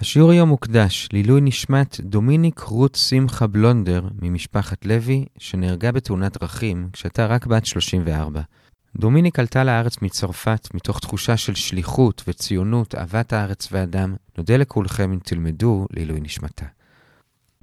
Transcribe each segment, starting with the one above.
השיעור היום מוקדש לעילוי נשמת דומיניק רות שמחה בלונדר ממשפחת לוי, שנהרגה בתאונת דרכים כשהייתה רק בת 34. דומיניק עלתה לארץ מצרפת מתוך תחושה של שליחות וציונות, אהבת הארץ והאדם. נודה לכולכם אם תלמדו לעילוי נשמתה.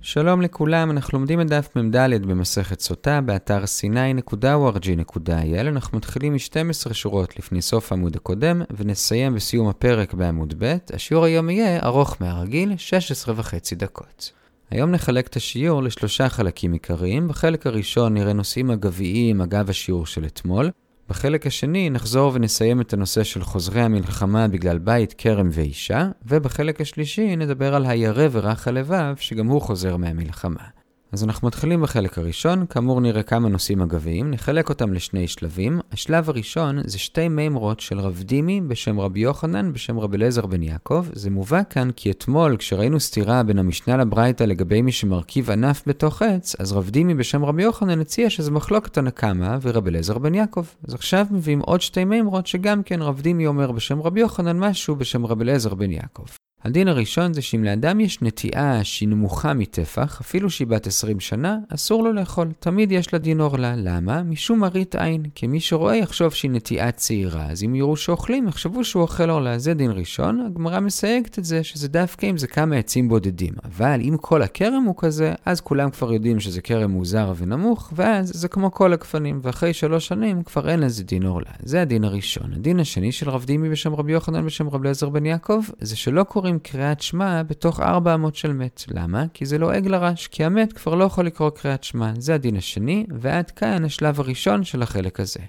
שלום לכולם, אנחנו לומדים את דף מ"ד במסכת סוטה, באתר sny.org.il. אנחנו מתחילים מ-12 שורות לפני סוף העמוד הקודם, ונסיים בסיום הפרק בעמוד ב'. השיעור היום יהיה ארוך מהרגיל, 16 וחצי דקות. היום נחלק את השיעור לשלושה חלקים עיקריים. בחלק הראשון נראה נושאים אגביים אגב השיעור של אתמול. בחלק השני נחזור ונסיים את הנושא של חוזרי המלחמה בגלל בית, כרם ואישה, ובחלק השלישי נדבר על הירא ורך הלבב, שגם הוא חוזר מהמלחמה. אז אנחנו מתחילים בחלק הראשון, כאמור נראה כמה נושאים אגביים, נחלק אותם לשני שלבים. השלב הראשון זה שתי מימרות של רב דימי בשם רבי יוחנן בשם רבי אליעזר בן יעקב. זה מובא כאן כי אתמול כשראינו סתירה בין המשנה לברייתא לגבי מי שמרכיב ענף בתוך עץ, אז רב דימי בשם רבי יוחנן הציע שזה מחלוקת הנקמה ורבי אליעזר בן יעקב. אז עכשיו מביאים עוד שתי מימרות שגם כן רב דימי אומר בשם רבי יוחנן משהו בשם רבי אליעזר בן יעקב. הדין הראשון זה שאם לאדם יש נטיעה שהיא נמוכה מטפח, אפילו שהיא בת 20 שנה, אסור לו לאכול. תמיד יש לה דין עורלה. למה? משום מראית עין. כי מי שרואה יחשוב שהיא נטיעה צעירה, אז אם יראו שאוכלים, יחשבו שהוא אוכל עורלה. זה דין ראשון. הגמרא מסייגת את זה, שזה דווקא אם זה כמה עצים בודדים. אבל אם כל הכרם הוא כזה, אז כולם כבר יודעים שזה כרם מוזר ונמוך, ואז זה כמו כל הגפנים, ואחרי שלוש שנים כבר אין לזה דין עורלה. זה הדין הראשון. הדין השני של רב דימי בשם רבי יוחנן בשם רבי אליעזר בן יעקב, זה שלא קוראים אומרים קריאת שמע בתוך ארבע אמות של מת. למה? כי זה לועג לא לרש, כי המת כבר לא יכול לקרוא קריאת שמע. זה הדין השני, ועד כאן השלב הראשון של החלק הזה.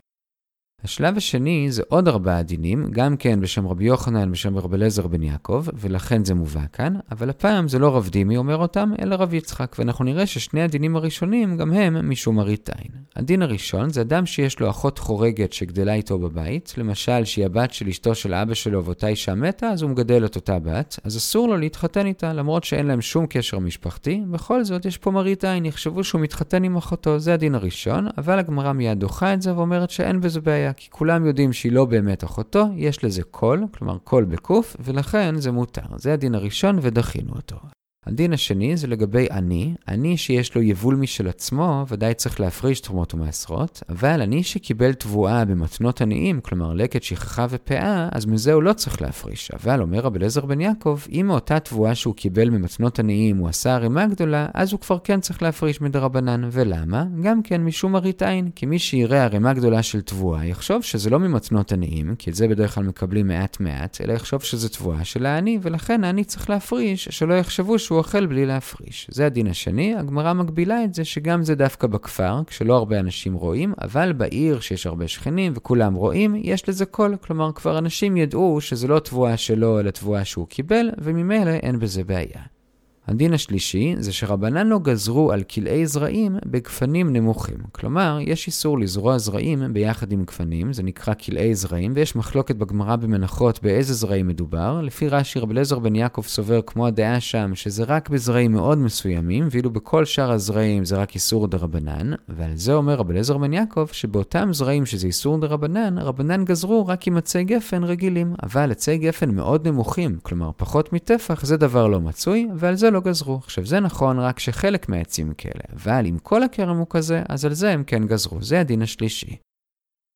השלב השני זה עוד ארבעה דינים, גם כן בשם רבי יוחנן, בשם רבי אליעזר בן יעקב, ולכן זה מובא כאן, אבל הפעם זה לא רב דימי אומר אותם, אלא רב יצחק, ואנחנו נראה ששני הדינים הראשונים גם הם משום מראית עין. הדין הראשון זה אדם שיש לו אחות חורגת שגדלה איתו בבית, למשל שהיא הבת של אשתו של אבא שלו ואותה אישה מתה, אז הוא מגדל את אותה בת, אז אסור לו להתחתן איתה, למרות שאין להם שום קשר משפחתי, בכל זאת יש פה מראית עין, יחשבו שהוא מתחתן עם אחותו, זה הדין הראשון, אבל הגמרא מיד דוחה את זה ואומרת שאין בזה בעיה, כי כולם יודעים שהיא לא באמת אחותו, יש לזה קול, כלומר קול בקוף, ולכן זה מותר. זה הדין הראשון ודחינו אותו. הדין השני זה לגבי עני, עני שיש לו יבול משל עצמו, ודאי צריך להפריש תרומות ומעשרות, אבל עני שקיבל תבואה במתנות עניים, כלומר לקט, שכחה ופאה, אז מזה הוא לא צריך להפריש. אבל אומר רבי אליעזר בן יעקב, אם מאותה תבואה שהוא קיבל ממתנות עניים הוא עשה ערימה גדולה, אז הוא כבר כן צריך להפריש מדרבנן. ולמה? גם כן משום מראית עין, כי מי שיראה ערימה גדולה של תבואה, יחשוב שזה לא ממתנות עניים, כי את זה בדרך כלל מקבלים מעט מעט, אלא יחשוב שזה תבואה של העני, ולכן העני צריך להפריש, שלא יחשבו שהוא שהוא אוכל בלי להפריש. זה הדין השני, הגמרא מגבילה את זה שגם זה דווקא בכפר, כשלא הרבה אנשים רואים, אבל בעיר שיש הרבה שכנים וכולם רואים, יש לזה קול. כלומר, כבר אנשים ידעו שזה לא תבואה שלו, אלא תבואה שהוא קיבל, וממילא אין בזה בעיה. הדין השלישי זה שרבנן לא גזרו על כלאי זרעים בגפנים נמוכים. כלומר, יש איסור לזרוע זרעים ביחד עם גפנים, זה נקרא כלאי זרעים, ויש מחלוקת בגמרא במנחות באיזה זרעים מדובר. לפי רש"י רב אליעזר בן יעקב סובר כמו הדעה שם, שזה רק בזרעים מאוד מסוימים, ואילו בכל שאר הזרעים זה רק איסור דרבנן, ועל זה אומר רב אליעזר בן יעקב, שבאותם זרעים שזה איסור דרבנן, רבנן גזרו רק עם עצי גפן רגילים. אבל עצי גפן מאוד נמוכים, כלומר פחות מטפח, זה דבר לא מצוי, ועל זה לא גזרו. עכשיו זה נכון רק שחלק מהעצים כאלה, אבל אם כל הכרם הוא כזה, אז על זה הם כן גזרו. זה הדין השלישי.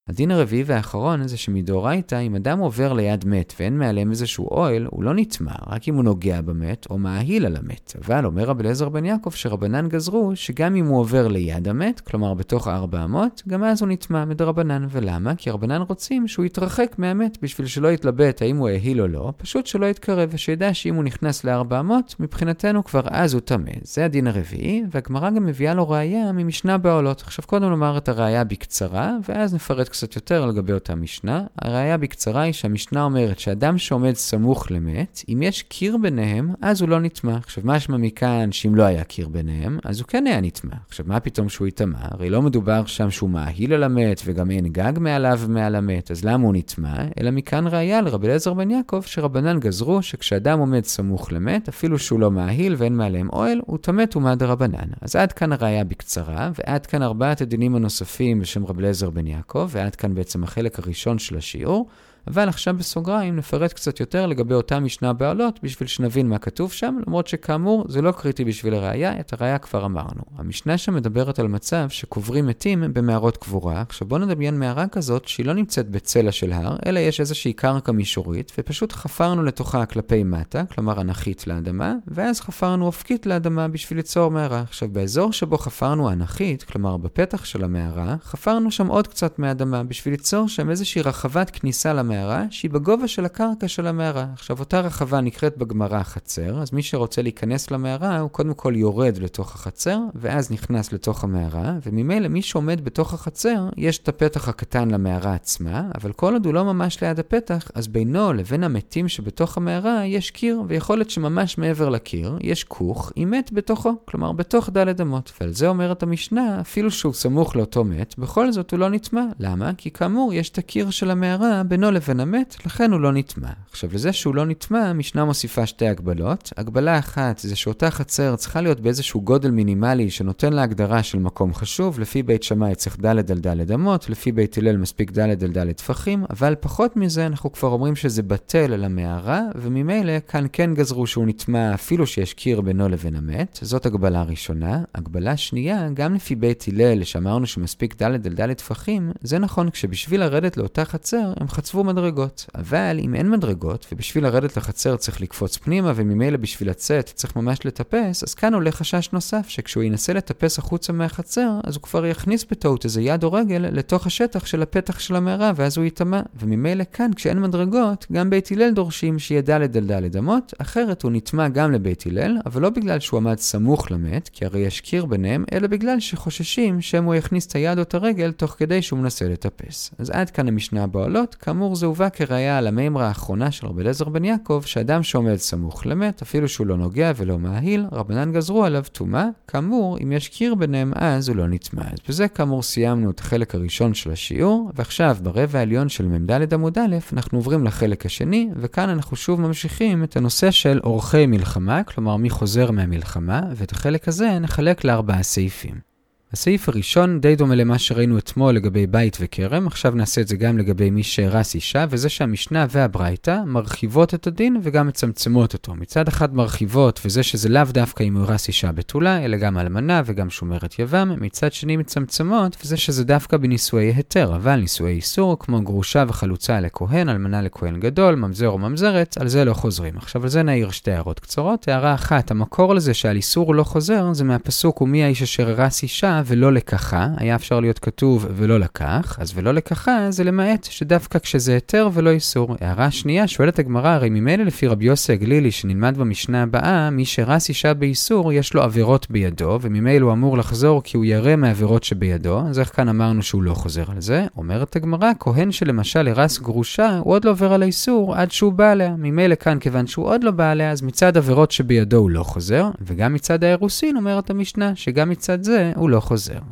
הדין הרביעי והאחרון זה שמדאורייתא, אם אדם עובר ליד מת ואין מעליהם איזשהו אוהל, הוא לא נטמע, רק אם הוא נוגע במת או מאהיל על המת. אבל אומר רבי אליעזר בן יעקב שרבנן גזרו שגם אם הוא עובר ליד המת, כלומר בתוך הארבע אמות, גם אז הוא נטמע מדרבנן. ולמה? כי רבנן רוצים שהוא יתרחק מהמת בשביל שלא יתלבט האם הוא האהיל או לא, פשוט שלא יתקרב ושידע שאם הוא נכנס לארבע אמות, מבחינתנו כבר אז הוא טמא. זה הדין הרביעי, והגמרא גם מביאה לו ראייה ממשנה בעולות. עכשיו קודם נאמר את הראייה בקצרה, ואז נפרט קצת יותר לגבי אותה משנה. הראיה בקצרה היא שהמשנה אומרת שאדם שעומד סמוך למת, אם יש קיר ביניהם, אז הוא לא נטמע. עכשיו, משמע מכאן שאם לא היה קיר ביניהם, אז הוא כן היה נטמע. עכשיו, מה פתאום שהוא יטמע? הרי לא מדובר שם שהוא מאהיל על המת, וגם אין גג מעליו ומעל המת, אז למה הוא נטמע? אלא מכאן ראיה לרבי אליעזר בן יעקב, שרבנן גזרו שכשאדם עומד סמוך למת, אפילו שהוא לא מאהיל ואין מעליהם אוהל, הוא טמא טומאה דרבנן. אז עד כאן הראיה בקצרה, ועד כאן ארבעת הדינים הנוספים בשם רבי אליעזר בן יעקב, ועד כאן בעצם החלק הראשון של השיעור. אבל עכשיו בסוגריים נפרט קצת יותר לגבי אותה משנה בעלות בשביל שנבין מה כתוב שם, למרות שכאמור זה לא קריטי בשביל הראייה, את הראייה כבר אמרנו. המשנה שם מדברת על מצב שקוברים מתים במערות קבורה. עכשיו בואו נדמיין מערה כזאת שהיא לא נמצאת בצלע של הר, אלא יש איזושהי קרקע מישורית, ופשוט חפרנו לתוכה כלפי מטה, כלומר אנכית לאדמה, ואז חפרנו אופקית לאדמה בשביל ליצור מערה. עכשיו באזור שבו חפרנו אנכית, כלומר בפתח של המערה, חפרנו שם עוד קצת מהאדמה בשביל ליצור שם איזושהי רחבת כניסה למערה, שהיא בגובה של הקרקע של המערה. עכשיו אותה רחבה נקראת בגמרא חצר, אז מי שרוצה להיכנס למערה הוא קודם כל יורד לתוך החצר, ואז נכנס לתוך המערה, וממילא מי שעומד בתוך החצר, יש את הפתח הקטן למערה עצמה, אבל כל עוד הוא לא ממש ליד הפתח, אז בינו לבין המתים שבתוך המערה יש קיר, ויכול להיות שממש מעבר לקיר יש כוך עם מת בתוכו, כלומר בתוך דלת אמות. ועל זה אומרת המשנה, אפילו שהוא סמוך לאותו מת, בכל זאת הוא לא נטמע. למה? כי כאמור יש את הקיר של המערה בינו לבין המת, לכן הוא לא נטמע. עכשיו לזה שהוא לא נטמע, המשנה מוסיפה שתי הגבלות. הגבלה אחת זה שאותה חצר צריכה להיות באיזשהו גודל מינימלי שנותן לה הגדרה של מקום חשוב, לפי בית שמאי צריך ד' על ד' אמות, לפי בית הלל מספיק ד' על ד' טפחים, אבל פחות מזה אנחנו כבר אומרים שזה בטל על המערה, וממילא כאן כן גזרו שהוא נטמע אפילו שיש קיר בינו לבין המת, זאת הגבלה ראשונה. הגבלה שנייה, גם לפי בית הלל, שאמרנו שמספיק ד' על ד' טפחים, זה נכון כשבשביל לרדת לאותה חצר הם חצבו מדרגות. אבל אם אין מדרגות, ובשביל לרדת לחצר צריך לקפוץ פנימה, וממילא בשביל לצאת צריך ממש לטפס, אז כאן עולה חשש נוסף, שכשהוא ינסה לטפס החוצה מהחצר, אז הוא כבר יכניס בטעות איזה יד או רגל לתוך השטח של הפתח של המערה, ואז הוא ייטמע. וממילא כאן, כשאין מדרגות, גם בית הלל דורשים שיהיה ד' על ד' אמות, אחרת הוא נטמע גם לבית הלל, אבל לא בגלל שהוא עמד סמוך למת, כי הרי יש קיר ביניהם, אלא בגלל שחוששים שמא הוא יכניס את היד או את הרגל תוך כדי שהוא מנסה לטפס. אז עד כאן המשנה הבעלות, כאמור זה הובא כראיה על המימרה האחרונה של רבי אליעזר בן יעקב, שאדם שעומד סמוך למת, אפילו שהוא לא נוגע ולא מאהיל, רבנן גזרו עליו טומאה. כאמור, אם יש קיר ביניהם, אז הוא לא נטמע. אז בזה כאמור סיימנו את החלק הראשון של השיעור, ועכשיו ברבע העליון של מ"ד עמוד א', אנחנו עוברים לחלק השני, וכאן אנחנו שוב ממשיכים את הנושא של אורחי מלחמה, כלומר מי חוזר מהמלחמה, ואת החלק הזה נחלק לארבעה סעיפים. הסעיף הראשון די דומה למה שראינו אתמול לגבי בית וכרם, עכשיו נעשה את זה גם לגבי מי שארס אישה, וזה שהמשנה והברייתא מרחיבות את הדין וגם מצמצמות אותו. מצד אחד מרחיבות, וזה שזה לאו דווקא אם הוא הרס אישה בתולה, אלא גם אלמנה וגם שומרת יבם, מצד שני מצמצמות, וזה שזה דווקא בנישואי היתר, אבל נישואי איסור, כמו גרושה וחלוצה לכהן, אלמנה לכהן גדול, ממזר או ממזרת, על זה לא חוזרים. עכשיו על זה נעיר שתי הערות קצרות. הערה אחת, המקור לזה שעל איסור לא חוזר, זה מהפסוק ומי האיש אשר הרס אישה ולא לקחה, היה אפשר להיות כתוב ולא לקח, אז ולא לקחה זה למעט שדווקא כשזה היתר ולא איסור. הערה שנייה, שואלת הגמרא, הרי ממילא לפי רבי יוסי הגלילי שנלמד במשנה הבאה, מי שרס אישה באיסור יש לו עבירות בידו, וממילא הוא אמור לחזור כי הוא ירא מעבירות שבידו, אז איך כאן אמרנו שהוא לא חוזר על זה? אומרת הגמרא, כהן שלמשל הרס גרושה, הוא עוד לא עובר על האיסור עד שהוא בא עליה. ממילא כאן, כיוון שהוא עוד לא בא עליה, אז מצד עבירות שבידו הוא לא חוזר, וגם מצד האירוסין אומרת המשנה, שגם מצד זה הוא לא.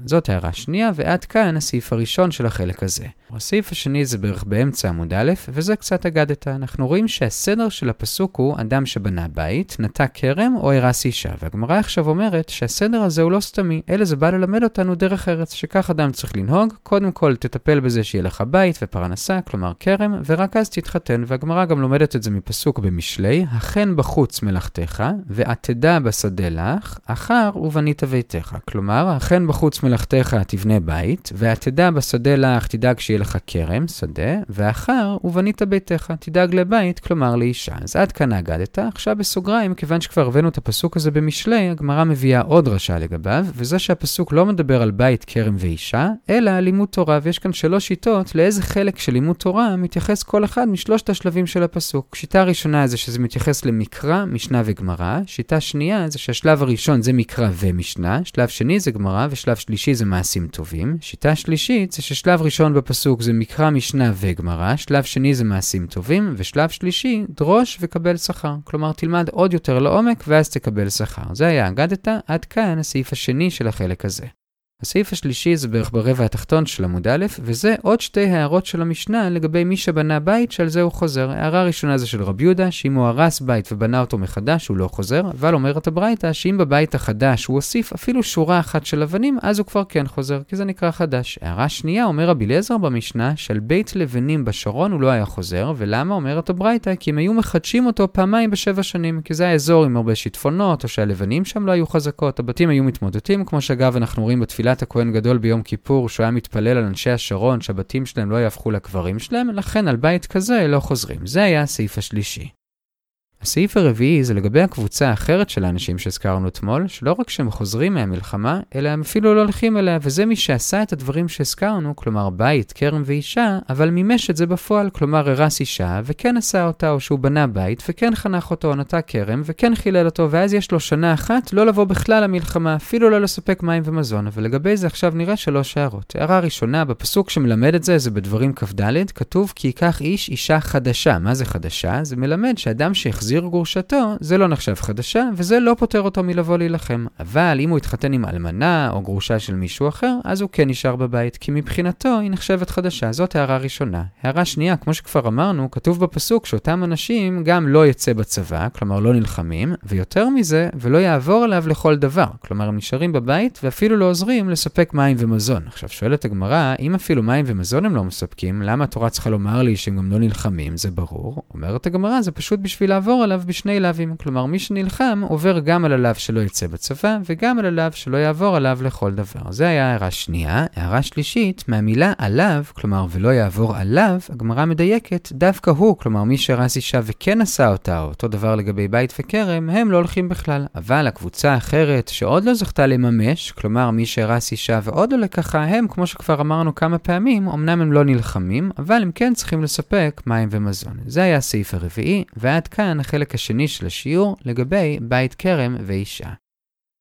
זאת הערה שנייה, ועד כאן הסעיף הראשון של החלק הזה. הסעיף השני זה בערך באמצע עמוד א', וזה קצת אגדת. אנחנו רואים שהסדר של הפסוק הוא אדם שבנה בית, נטע כרם או הרס אישה. והגמרא עכשיו אומרת שהסדר הזה הוא לא סתמי, אלא זה בא ללמד אותנו דרך ארץ, שכך אדם צריך לנהוג, קודם כל תטפל בזה שיהיה לך בית ופרנסה, כלומר כרם, ורק אז תתחתן. והגמרא גם לומדת את זה מפסוק במשלי, החן בחוץ מלאכתך, ועתדה בשדה לך, אחר ובנית ביתך. כלומר, החן בחוץ מלאכתך תבנה בית, ועתדה בשדה לך תדאג שיהיה לך כרם, שדה, ואחר ובנית ביתך, תדאג לבית, כלומר לאישה. אז עד כאן אגדת. עכשיו בסוגריים, כיוון שכבר הבאנו את הפסוק הזה במשלי, הגמרא מביאה עוד דרשה לגביו, וזה שהפסוק לא מדבר על בית, כרם ואישה, אלא לימוד תורה, ויש כאן שלוש שיטות לאיזה חלק של לימוד תורה מתייחס כל אחד משלושת השלבים של הפסוק. שיטה ראשונה זה שזה מתייחס למקרא, משנה וגמרא, שיטה שנייה זה שהשלב הראשון זה מקרא ומשנה, שלב שני זה גמרא, ושלב שלישי זה מעשים טובים. שיטה שלישית זה ששלב ראשון בפסוק זה מקרא, משנה וגמרא, שלב שני זה מעשים טובים, ושלב שלישי, דרוש וקבל שכר. כלומר, תלמד עוד יותר לעומק ואז תקבל שכר. זה היה אגדת, עד כאן הסעיף השני של החלק הזה. הסעיף השלישי זה בערך ברבע התחתון של עמוד א', וזה עוד שתי הערות של המשנה לגבי מי שבנה בית שעל זה הוא חוזר. הערה ראשונה זה של רבי יהודה, שאם הוא הרס בית ובנה אותו מחדש הוא לא חוזר, אבל אומרת הברייתא שאם בבית החדש הוא הוסיף אפילו שורה אחת של אבנים, אז הוא כבר כן חוזר, כי זה נקרא חדש. הערה שנייה, אומר רבי אליעזר במשנה, שעל בית לבנים בשרון הוא לא היה חוזר, ולמה אומרת הברייתא? כי הם היו מחדשים אותו פעמיים בשבע שנים, כי זה האזור עם הרבה שיטפונות, או שהלבנים שם לא היו חזקות, הבתים היו בתפילת הכהן גדול ביום כיפור, שהוא היה מתפלל על אנשי השרון, שהבתים שלהם לא יהפכו לקברים שלהם, לכן על בית כזה לא חוזרים. זה היה הסעיף השלישי. הסעיף הרביעי זה לגבי הקבוצה האחרת של האנשים שהזכרנו אתמול, שלא רק שהם חוזרים מהמלחמה, אלא הם אפילו לא הולכים אליה, וזה מי שעשה את הדברים שהזכרנו, כלומר בית, כרם ואישה, אבל מימש את זה בפועל, כלומר הרס אישה, וכן עשה אותה, או שהוא בנה בית, וכן חנך אותו, נטע כרם, וכן חילל אותו, ואז יש לו שנה אחת לא לבוא בכלל למלחמה, אפילו לא לספק מים ומזון, ולגבי זה עכשיו נראה שלוש הערות. הערה ראשונה, בפסוק שמלמד את זה, זה בדברים כ"ד, כתוב כי ייקח איש אישה חדשה. מה זה חדשה? זה מלמד שאדם החזיר גרושתו, זה לא נחשב חדשה, וזה לא פוטר אותו מלבוא להילחם. אבל אם הוא התחתן עם אלמנה או גרושה של מישהו אחר, אז הוא כן נשאר בבית, כי מבחינתו היא נחשבת חדשה. זאת הערה ראשונה. הערה שנייה, כמו שכבר אמרנו, כתוב בפסוק שאותם אנשים גם לא יצא בצבא, כלומר לא נלחמים, ויותר מזה, ולא יעבור עליו לכל דבר. כלומר, הם נשארים בבית ואפילו לא עוזרים לספק מים ומזון. עכשיו, שואלת הגמרא, אם אפילו מים ומזון הם לא מספקים, למה התורה צריכה לומר לי שהם גם לא נלחמים? זה ברור. אומרת הגמרא, זה פשוט בשביל לעבור עליו בשני לאווים. כלומר, מי שנלחם עובר גם על הלאו שלא יצא בצבא, וגם על הלאו שלא יעבור עליו לכל דבר. זה היה הערה שנייה. הערה שלישית, מהמילה עליו, כלומר, ולא יעבור עליו, הגמרא מדייקת, דווקא הוא, כלומר, מי שהרס אישה וכן עשה אותה, או אותו דבר לגבי בית וכרם, הם לא הולכים בכלל. אבל הקבוצה האחרת, שעוד לא זכתה לממש, כלומר, מי שהרס אישה ועוד לא לקחה, הם, כמו שכבר אמרנו כמה פעמים, אמנם הם לא נלחמים, אבל הם כן צריכים לספק מים ומזון. זה היה הסעיף הרביעי, ועד כאן החלק השני של השיעור לגבי בית כרם ואישה.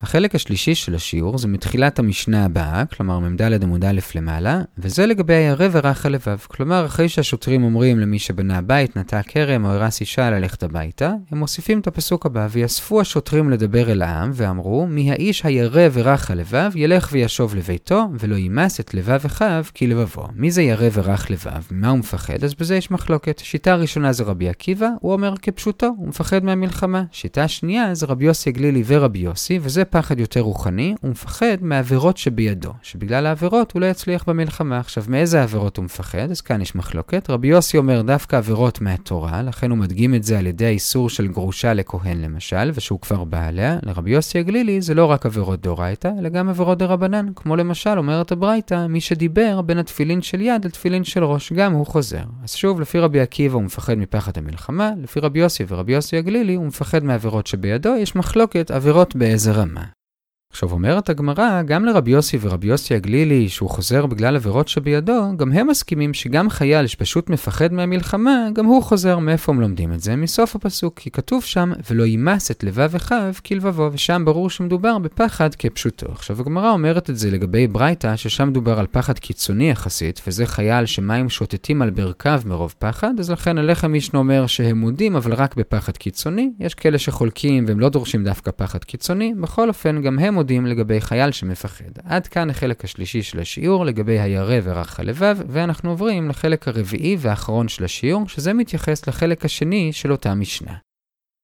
החלק השלישי של השיעור זה מתחילת המשנה הבאה, כלומר מ"ד עמוד א' למעלה, וזה לגבי הירא ורך הלבב. כלומר, אחרי שהשוטרים אומרים למי שבנה בית, נטע כרם או הרס אישה ללכת הביתה, הם מוסיפים את הפסוק הבא, ויאספו השוטרים לדבר אל העם, ואמרו, מי האיש הירא ורך הלבב, ילך וישוב לביתו, ולא יימס את לבב אחיו כי לבבו. מי זה ירא ורך לבב? ממה הוא מפחד? אז בזה יש מחלוקת. שיטה ראשונה זה רבי עקיבא, הוא אומר כפשוטו, הוא מפחד מהמלחמה. שיטה שנייה זה רבי יוסי גלילי ורבי יוסי, וזה פחד יותר רוחני, הוא מפחד מהעבירות שבידו, שבגלל העבירות הוא לא יצליח במלחמה. עכשיו, מאיזה עבירות הוא מפחד? אז כאן יש מחלוקת. רבי יוסי אומר דווקא עבירות מהתורה, לכן הוא מדגים את זה על ידי האיסור של גרושה לכהן למשל, ושהוא כבר בא עליה. לרבי יוסי הגלילי זה לא רק עבירות דאורייתא, אלא גם עבירות דרבנן, כמו למשל אומרת הברייתא, מי שדיבר בין התפילין של יד לתפילין של ראש, גם הוא חוזר. אז שוב, לפי רבי עקיבא הוא מפחד מפחד המלחמה, לפי רבי יוסי ורבי יוסי הגלילי הוא מפחד מעבירות שבידו, יש מחלוקת עבירות באיזה רמה. עכשיו אומרת הגמרא, גם לרבי יוסי ורבי יוסי הגלילי, שהוא חוזר בגלל עבירות שבידו, גם הם מסכימים שגם חייל שפשוט מפחד מהמלחמה, גם הוא חוזר. מאיפה הם לומדים את זה? מסוף הפסוק, כי כתוב שם, ולא יימס את לבב אחיו כלבבו, ושם ברור שמדובר בפחד כפשוטו. עכשיו הגמרא אומרת את זה לגבי ברייתא, ששם מדובר על פחד קיצוני יחסית, וזה חייל שמים שוטטים על ברכיו מרוב פחד, אז לכן הלחם מישנו אומר שהם מודים, אבל רק בפחד קיצוני. יש כאלה שחולקים והם לא דורשים דווקא פחד קיצוני, בכל אופן גם הם מודים לגבי חייל שמפחד. עד כאן החלק השלישי של השיעור לגבי הירא ורך הלבב, ואנחנו עוברים לחלק הרביעי והאחרון של השיעור, שזה מתייחס לחלק השני של אותה משנה.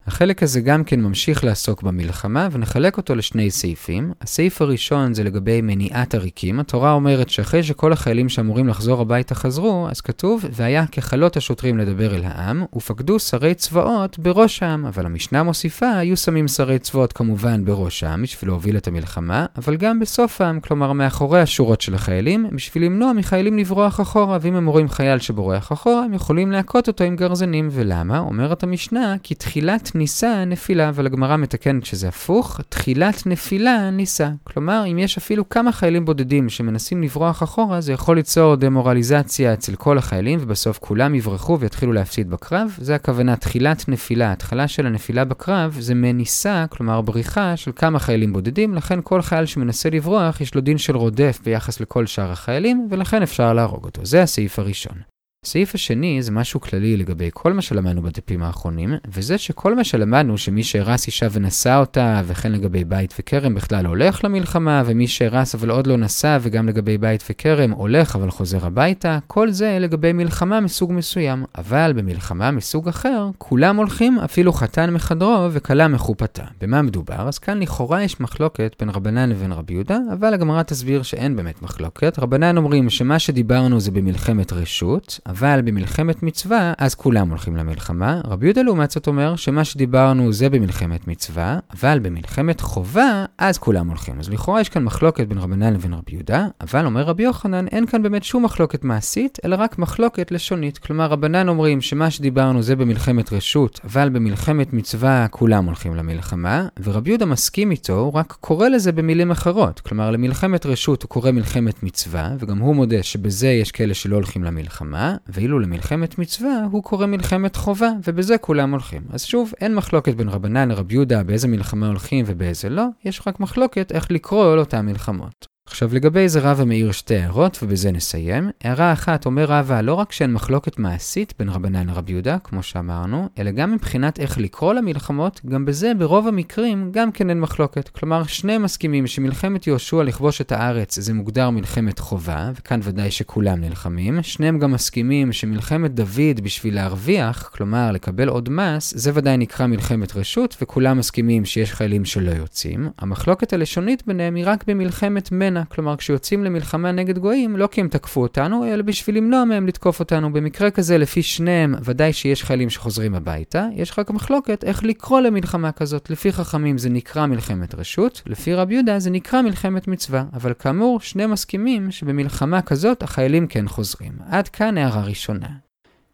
החלק הזה גם כן ממשיך לעסוק במלחמה, ונחלק אותו לשני סעיפים. הסעיף הראשון זה לגבי מניעת עריקים. התורה אומרת שאחרי שכל החיילים שאמורים לחזור הביתה חזרו, אז כתוב, והיה ככלות השוטרים לדבר אל העם, ופקדו שרי צבאות בראש העם. אבל המשנה מוסיפה, היו שמים שרי צבאות כמובן בראש העם, בשביל להוביל את המלחמה, אבל גם בסוף העם, כלומר מאחורי השורות של החיילים, בשביל למנוע מחיילים לברוח אחורה, ואם הם רואים חייל שבורח אחורה, הם יכולים להכות אותו עם גרזנים. ולמה? אומרת המשנה, כי תחילת ניסה נפילה, אבל הגמרא מתקנת שזה הפוך, תחילת נפילה ניסה. כלומר, אם יש אפילו כמה חיילים בודדים שמנסים לברוח אחורה, זה יכול ליצור דמורליזציה אצל כל החיילים, ובסוף כולם יברחו ויתחילו להפסיד בקרב. זה הכוונה תחילת נפילה. ההתחלה של הנפילה בקרב זה מניסה, כלומר בריחה של כמה חיילים בודדים, לכן כל חייל שמנסה לברוח יש לו דין של רודף ביחס לכל שאר החיילים, ולכן אפשר להרוג אותו. זה הסעיף הראשון. הסעיף השני זה משהו כללי לגבי כל מה שלמדנו בדפים האחרונים, וזה שכל מה שלמדנו שמי שהרס אישה ונשא אותה, וכן לגבי בית וכרם בכלל הולך למלחמה, ומי שהרס אבל עוד לא נשא, וגם לגבי בית וכרם הולך אבל חוזר הביתה, כל זה לגבי מלחמה מסוג מסוים. אבל במלחמה מסוג אחר, כולם הולכים, אפילו חתן מחדרו וכלה מחופתה. במה מדובר? אז כאן לכאורה יש מחלוקת בין רבנן לבין רבי יהודה, אבל הגמרא תסביר שאין באמת מחלוקת. רבנן אומרים שמה שדיברנו זה במלחמת רשות, אבל במלחמת מצווה, אז כולם הולכים למלחמה. רבי יהודה לעומת זאת אומר שמה שדיברנו זה במלחמת מצווה, אבל במלחמת חובה, אז כולם הולכים. אז לכאורה יש כאן מחלוקת בין רבנן לבין רבי יהודה, אבל אומר רבי יוחנן, אין כאן באמת שום מחלוקת מעשית, אלא רק מחלוקת לשונית. כלומר, רבנן אומרים שמה שדיברנו זה במלחמת רשות, אבל במלחמת מצווה כולם הולכים למלחמה, ורבי יהודה מסכים איתו, הוא רק קורא לזה במילים אחרות. כלומר, למלחמת רשות הוא קורא מלחמת מצווה, וגם הוא מודה שבזה יש כאלה שלא הולכים למלחמה, ואילו למלחמת מצווה הוא קורא מלחמת חובה, ובזה כולם הולכים. אז שוב, אין מחלוקת בין רבנן לרבי יהודה באיזה מלחמה הולכים ובאיזה לא, יש רק מחלוקת איך לקרוא לאותן מלחמות. עכשיו לגבי זה רבא מאיר שתי הערות, ובזה נסיים. הערה אחת, אומר רבא, לא רק שאין מחלוקת מעשית בין רבנן לרבי יהודה, כמו שאמרנו, אלא גם מבחינת איך לקרוא למלחמות, גם בזה ברוב המקרים גם כן אין מחלוקת. כלומר, שניהם מסכימים שמלחמת יהושע לכבוש את הארץ זה מוגדר מלחמת חובה, וכאן ודאי שכולם נלחמים. שניהם גם מסכימים שמלחמת דוד בשביל להרוויח, כלומר לקבל עוד מס, זה ודאי נקרא מלחמת רשות, וכולם מסכימים שיש חיילים שלא יוצאים. המחלוקת הלשונית ביניהם היא רק במלחמת מנע. כלומר כשיוצאים למלחמה נגד גויים, לא כי הם תקפו אותנו, אלא בשביל למנוע מהם לתקוף אותנו. במקרה כזה, לפי שניהם, ודאי שיש חיילים שחוזרים הביתה, יש רק מחלוקת איך לקרוא למלחמה כזאת. לפי חכמים זה נקרא מלחמת רשות, לפי רבי יהודה זה נקרא מלחמת מצווה. אבל כאמור, שני מסכימים שבמלחמה כזאת החיילים כן חוזרים. עד כאן הערה ראשונה.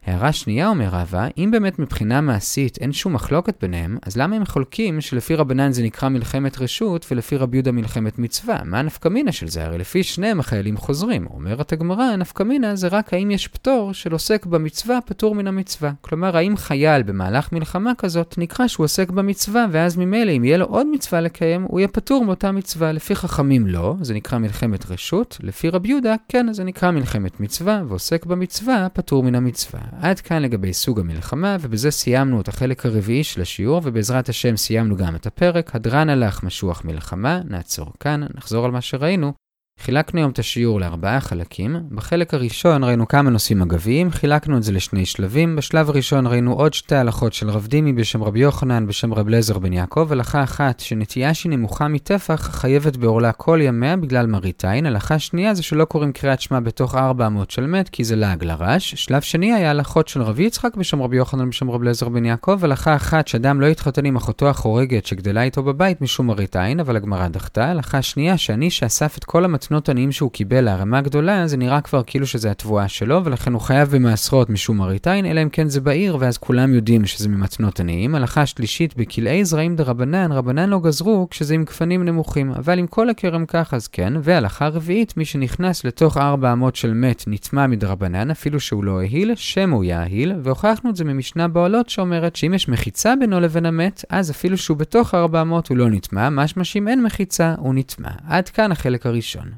הערה שנייה אומר רבא, אם באמת מבחינה מעשית אין שום מחלוקת ביניהם, אז למה הם חולקים שלפי רבנן זה נקרא מלחמת רשות ולפי רבי יהודה מלחמת מצווה? מה הנפקא מינה של זה? הרי לפי שניהם החיילים חוזרים. אומרת הגמרא, הנפקא מינה זה רק האם יש פטור של עוסק במצווה פטור מן המצווה. כלומר, האם חייל במהלך מלחמה כזאת נקרא שהוא עוסק במצווה, ואז ממילא אם יהיה לו עוד מצווה לקיים, הוא יהיה פטור מאותה מצווה. לפי חכמים לא, זה נקרא מלחמת רשות, לפי רבי יהודה כן, זה נקרא מלחמת מצווה, ועוסק במצווה פטור מן המצווה. עד כאן לגבי סוג המלחמה, ובזה סיימנו את החלק הרביעי של השיעור, ובעזרת השם סיימנו גם את הפרק. הדרן הלך משוח מלחמה, נעצור כאן, נחזור על מה שראינו. חילקנו היום את השיעור לארבעה חלקים. בחלק הראשון ראינו כמה נושאים אגביים, חילקנו את זה לשני שלבים. בשלב הראשון ראינו עוד שתי הלכות של רב דימי בשם רבי יוחנן בשם רב לזר בן יעקב, הלכה אחת שנטייה שהיא נמוכה מטפח חייבת בעורלה כל ימיה בגלל מראית עין. הלכה שנייה זה שלא קוראים קריאת שמע בתוך ארבע אמות של מת כי זה לעג לרש. שלב שני היה הלכות של רבי יצחק בשם רבי יוחנן בשם רב לזר בן יעקב, הלכה אחת שאדם לא יתחתן עם אחותו החורגת שגדלה איתו בבית מתנות עניים שהוא קיבל לערמה גדולה, זה נראה כבר כאילו שזה התבואה שלו, ולכן הוא חייב במעשרות משום מראית עין, אלא אם כן זה בעיר, ואז כולם יודעים שזה ממתנות עניים. הלכה שלישית, בכלאי זרעים דרבנן, רבנן לא גזרו כשזה עם גפנים נמוכים, אבל אם כל הכרם כך אז כן. והלכה רביעית, מי שנכנס לתוך ארבע אמות של מת נטמע מדרבנן, אפילו שהוא לא אהיל, שם הוא יאהיל, והוכחנו את זה ממשנה בעולות שאומרת שאם יש מחיצה בינו לבין המת, אז אפילו שהוא בתוך ארבע אמות הוא לא נטמע, משמע שאם אין מחיצה הוא נטמע. עד כאן החלק הראשון.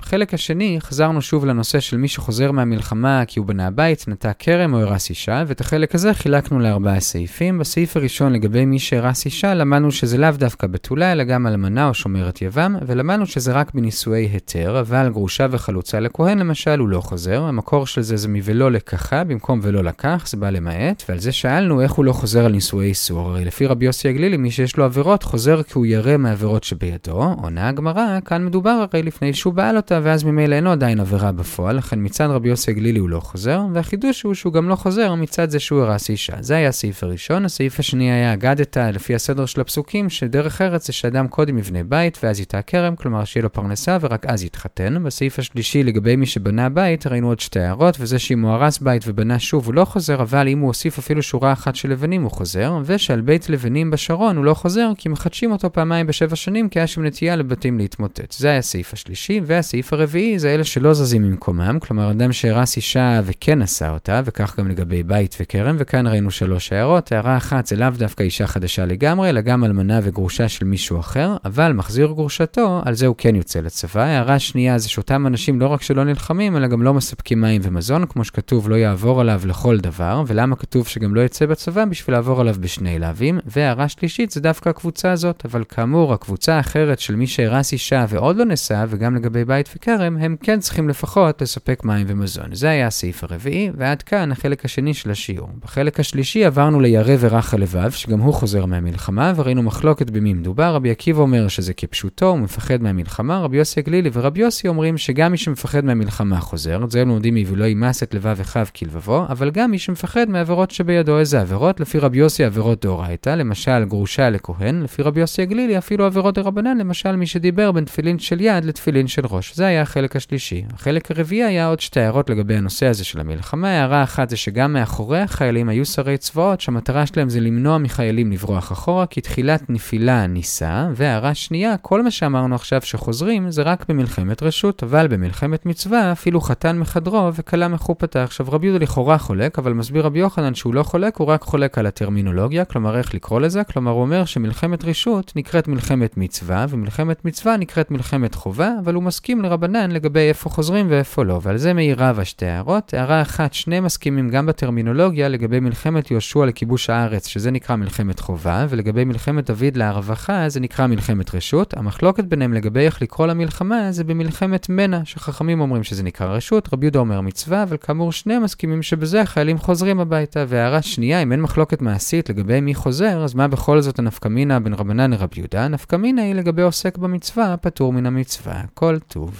בחלק השני חזרנו שוב לנושא של מי שחוזר מהמלחמה כי הוא בנה הבית, נטע כרם או הרס אישה, ואת החלק הזה חילקנו לארבעה סעיפים. בסעיף הראשון לגבי מי שהרס אישה, למדנו שזה לאו דווקא בתולה, אלא גם אלמנה או שומרת יבם, ולמדנו שזה רק בנישואי היתר, אבל גרושה וחלוצה לכהן למשל הוא לא חוזר. המקור של זה זה מ"ולא לקחה" במקום "ולא לקח", זה בא למעט, ועל זה שאלנו איך הוא לא חוזר על נישואי איסור. הרי לפי רבי יוסי הגלילי, מי שיש לו עבירות חוזר כי הוא ירא אותה, ואז ממילא אינו עדיין עבירה בפועל, לכן מצד רבי יוסי הגלילי הוא לא חוזר, והחידוש הוא שהוא גם לא חוזר מצד זה שהוא הרס אישה. זה היה הסעיף הראשון. הסעיף השני היה אגדת, לפי הסדר של הפסוקים, שדרך ארץ זה שאדם קודם יבנה בית ואז ייטע כרם, כלומר שיהיה לו פרנסה ורק אז יתחתן. בסעיף השלישי, לגבי מי שבנה בית, ראינו עוד שתי הערות, וזה שאם הוא הרס בית ובנה שוב הוא לא חוזר, אבל אם הוא הוסיף אפילו שורה אחת של לבנים הוא חוזר, ושעל בית לבנים בשרון הוא לא חוזר, כי מחדשים אותו פעמיים בשבע שנים, כי היה שם נטייה לבתים להתמוטט. זה היה הסעיף השלישי, והסעיף הסעיף הרביעי זה אלה שלא זזים ממקומם, כלומר אדם שהרס אישה וכן עשה אותה, וכך גם לגבי בית וכרם, וכאן ראינו שלוש הערות. הערה אחת זה לאו דווקא אישה חדשה לגמרי, אלא גם אלמנה וגרושה של מישהו אחר, אבל מחזיר גרושתו, על זה הוא כן יוצא לצבא. הערה שנייה זה שאותם אנשים לא רק שלא נלחמים, אלא גם לא מספקים מים ומזון, כמו שכתוב לא יעבור עליו לכל דבר, ולמה כתוב שגם לא יצא בצבא? בשביל לעבור עליו בשני לאווים. והערה שלישית זה דווקא הקבוצה הזאת, אבל כאמור, הקבוצה האחרת של מי שהרס אישה ועוד לא נשא, וגם לגבי בית וכרם, הם כן צריכים לפחות לספק מים ומזון. זה היה הסעיף הרביעי, ועד כאן החלק השני של השיעור. בחלק השלישי עברנו לירא ורך הלבב, שגם הוא חוזר מהמלחמה, וראינו מחלוקת במי מדובר. רבי עקיבא אומר שזה כפשוטו, הוא מפחד מהמלחמה. רבי יוסי הגלילי ורבי יוסי אומרים שגם מי שמפחד מהמלחמה חוזר, את זה הם לומדים מ"ולא ימס את לבב אחיו כלבבו", אבל גם מי שמפחד מעבירות שבידו. איזה עבירות? לפי רבי יוסי עבירות דאורייתא, למשל גרושה לכהן, לפי רבי יוסי הגלילי אפילו עבירות דרבנן, למשל מי שדיבר בין תפילין של יד לתפילין של ראש. זה היה החלק השלישי. החלק הרביעי היה עוד שתי הערות לגבי הנושא הזה של המלחמה. הערה אחת זה שגם מאחורי החיילים היו שרי צבאות שהמטרה שלהם זה למנוע מחיילים לברוח אחורה, כי תחילת נפילה ניסה, והערה שנייה, כל מה שאמרנו עכשיו שחוזרים זה רק במלחמת רשות, אבל במלחמת מצווה אפילו חתן מחדרו וכלה מחופתה. עכשיו רבי יהודה לכאורה חולק, אבל מסביר רבי יוחנן שהוא לא חולק, הוא רק חולק על הטרמינולוגיה, כלומר איך לקרוא לזה, כלומר הוא אומר שמלחמת רשות נקראת מלחמת מצווה, ומלחמת מצווה נקראת מלחמת חובה, אבל הוא מסכים לרבנן לגבי איפה חוזרים ואיפה לא, ועל זה מאירה ושתי הערות. הערה אחת, שני מסכימים גם בטרמינולוגיה לגבי מלחמת יהושע לכיבוש הארץ, שזה נקרא מלחמת חובה, ולגבי מלחמת דוד להרווחה, זה נקרא מלחמת רשות. המחלוקת ביניהם לגבי איך לקרוא למלחמה, זה במלחמת מנע, שחכמים אומרים שזה נקרא רשות, רבי יהודה אומר מצווה, אבל כאמור שני מסכימים שבזה החיילים חוזרים הביתה. והערה שנייה, אם אין מחלוקת מעשית לגבי מי חוזר, אז מה בכל זאת הנפקמינה בין רבנן לרבי יהודה? הנפקמינה היא לגבי עוסק במצווה, פטור מן המצווה. כל טוב.